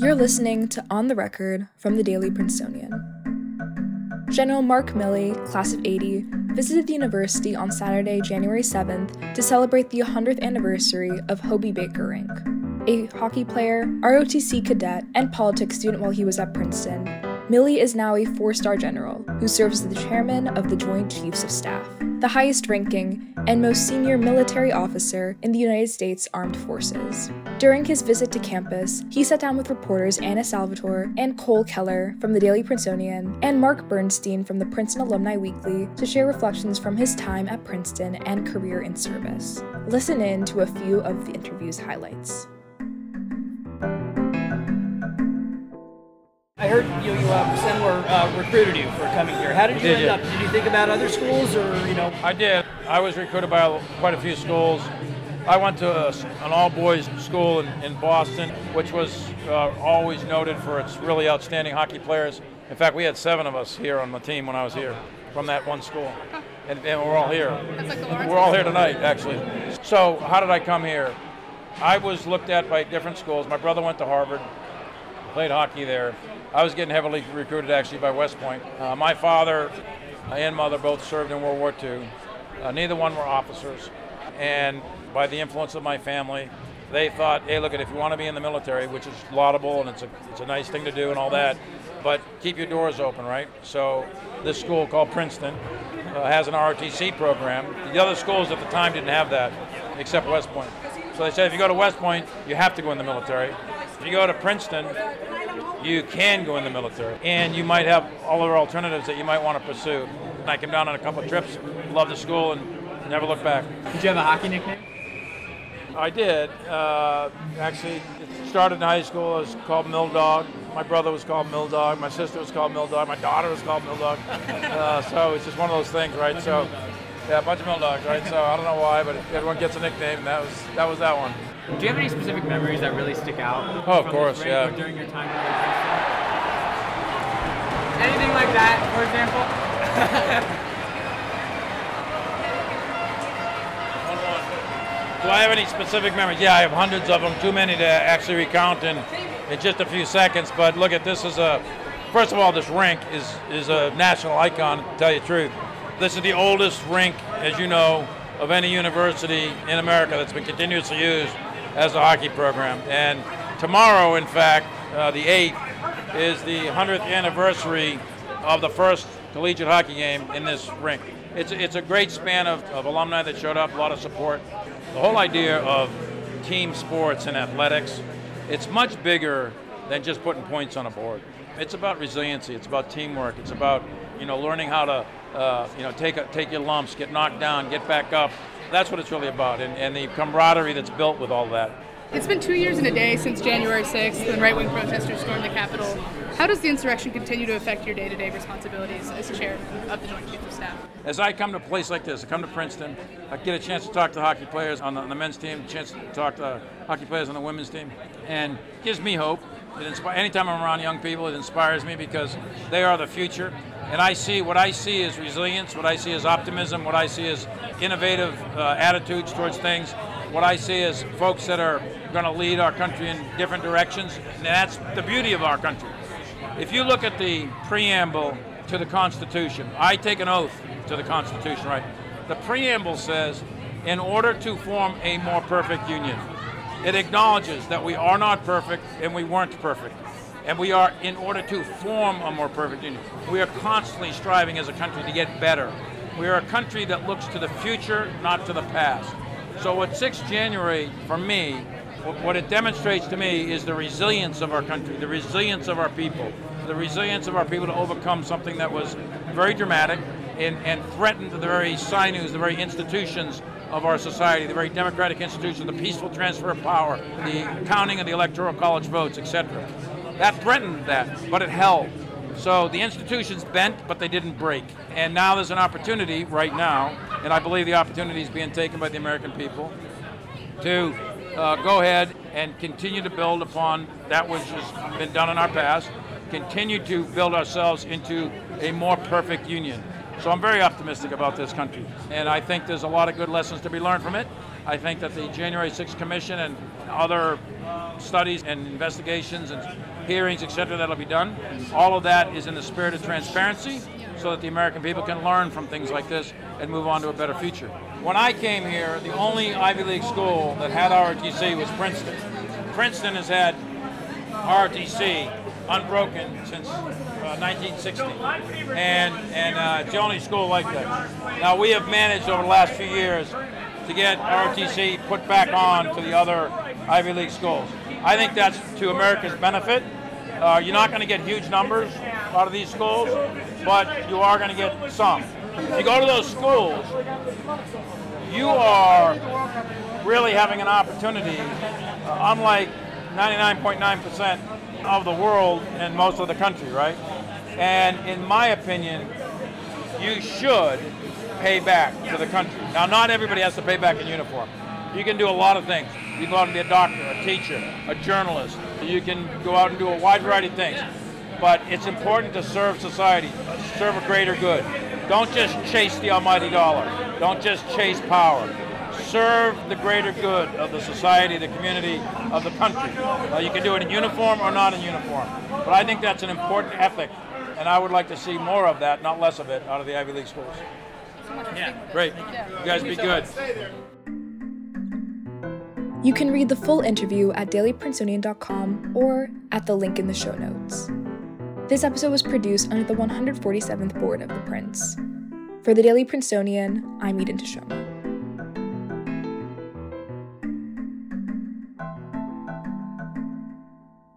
You're listening to On the Record from the Daily Princetonian. General Mark Milley, class of 80, visited the university on Saturday, January 7th to celebrate the 100th anniversary of Hobey Baker Rink. A hockey player, ROTC cadet, and politics student while he was at Princeton, Milley is now a four star general who serves as the chairman of the Joint Chiefs of Staff, the highest ranking and most senior military officer in the United States Armed Forces. During his visit to campus, he sat down with reporters Anna Salvatore and Cole Keller from the Daily Princetonian and Mark Bernstein from the Princeton Alumni Weekly to share reflections from his time at Princeton and career in service. Listen in to a few of the interview's highlights. I heard you, you uh, Sandler uh, recruited you for coming here. How did you Did end you? up? Did you think about other schools, or you know? I did. I was recruited by quite a few schools. I went to a s an all-boys school in, in Boston, which was uh, always noted for its really outstanding hockey players. In fact, we had seven of us here on the team when I was here from that one school, and, and we're all here. We're all here tonight, actually. So, how did I come here? I was looked at by different schools. My brother went to Harvard, played hockey there. I was getting heavily recruited actually by West Point. Uh, my father and mother both served in World War II. Uh, neither one were officers. And by the influence of my family, they thought, hey, look, if you want to be in the military, which is laudable and it's a, it's a nice thing to do and all that, but keep your doors open, right? So this school called Princeton uh, has an ROTC program. The other schools at the time didn't have that, except West Point. So they said, if you go to West Point, you have to go in the military. If you go to Princeton, you can go in the military, and you might have all other alternatives that you might want to pursue. And I came down on a couple of trips, loved the school, and never looked back. Did you have a hockey nickname? I did. Uh, actually, it started in high school. I was called Mill Dog. My brother was called Mill Dog. My sister was called Mill Dog. My daughter was called Mill Dog. Uh, so it's just one of those things, right? So, yeah, a bunch of Mill Dogs, right? So I don't know why, but everyone gets a nickname. And that was that was that one. Do you have any specific memories that really stick out? Oh, of course, yeah. During your time Anything like that, for example? Do I have any specific memories? Yeah, I have hundreds of them. Too many to actually recount in, in just a few seconds. But look at this is a first of all, this rink is is a national icon. To tell you the truth, this is the oldest rink, as you know, of any university in America that's been continuously used as a hockey program. And tomorrow, in fact, uh, the 8th, is the 100th anniversary of the first collegiate hockey game in this rink. It's, it's a great span of, of alumni that showed up, a lot of support. The whole idea of team sports and athletics, it's much bigger than just putting points on a board. It's about resiliency. It's about teamwork. It's about you know learning how to uh, you know take a, take your lumps, get knocked down, get back up. That's what it's really about, and, and the camaraderie that's built with all that. It's been two years and a day since January 6th when right wing protesters stormed the Capitol. How does the insurrection continue to affect your day to day responsibilities as chair of the Joint Chiefs of Staff? As I come to a place like this, I come to Princeton, I get a chance to talk to hockey players on the, on the men's team, a chance to talk to hockey players on the women's team, and it gives me hope. It inspi- anytime I'm around young people, it inspires me because they are the future. And I see what I see is resilience, what I see is optimism, what I see is innovative uh, attitudes towards things, what I see is folks that are going to lead our country in different directions. And that's the beauty of our country. If you look at the preamble to the Constitution, I take an oath to the Constitution, right? The preamble says, in order to form a more perfect union, it acknowledges that we are not perfect and we weren't perfect. And we are, in order to form a more perfect union, we are constantly striving as a country to get better. We are a country that looks to the future, not to the past. So, what 6 January, for me, what it demonstrates to me is the resilience of our country, the resilience of our people, the resilience of our people to overcome something that was very dramatic and, and threatened the very sinews, the very institutions of our society, the very democratic institutions, the peaceful transfer of power, the counting of the electoral college votes, etc. That threatened that, but it held. So the institutions bent, but they didn't break. And now there's an opportunity right now, and I believe the opportunity is being taken by the American people to uh, go ahead and continue to build upon that which has been done in our past, continue to build ourselves into a more perfect union. So I'm very optimistic about this country, and I think there's a lot of good lessons to be learned from it. I think that the January 6th Commission and other studies and investigations and hearings, etc., that'll be done. All of that is in the spirit of transparency so that the American people can learn from things like this and move on to a better future. When I came here, the only Ivy League school that had ROTC was Princeton. Princeton has had ROTC unbroken since uh, 1960, and and uh, it's the only school like that. Now we have managed over the last few years to get ROTC put back on to the other Ivy League schools. I think that's to America's benefit. Uh, you're not going to get huge numbers out of these schools, but you are going to get some. If you go to those schools, you are really having an opportunity, uh, unlike 99.9% of the world and most of the country, right? And in my opinion, you should pay back to the country. Now, not everybody has to pay back in uniform. You can do a lot of things. You can go out and be a doctor, a teacher, a journalist. You can go out and do a wide variety of things. But it's important to serve society, serve a greater good. Don't just chase the almighty dollar. Don't just chase power. Serve the greater good of the society, the community, of the country. You can do it in uniform or not in uniform. But I think that's an important ethic, and I would like to see more of that, not less of it, out of the Ivy League schools. Yeah. Great. You guys be good. You can read the full interview at dailyprincetonian.com or at the link in the show notes. This episode was produced under the 147th board of the Prince. For the Daily Princetonian, I'm Eden Tashoma.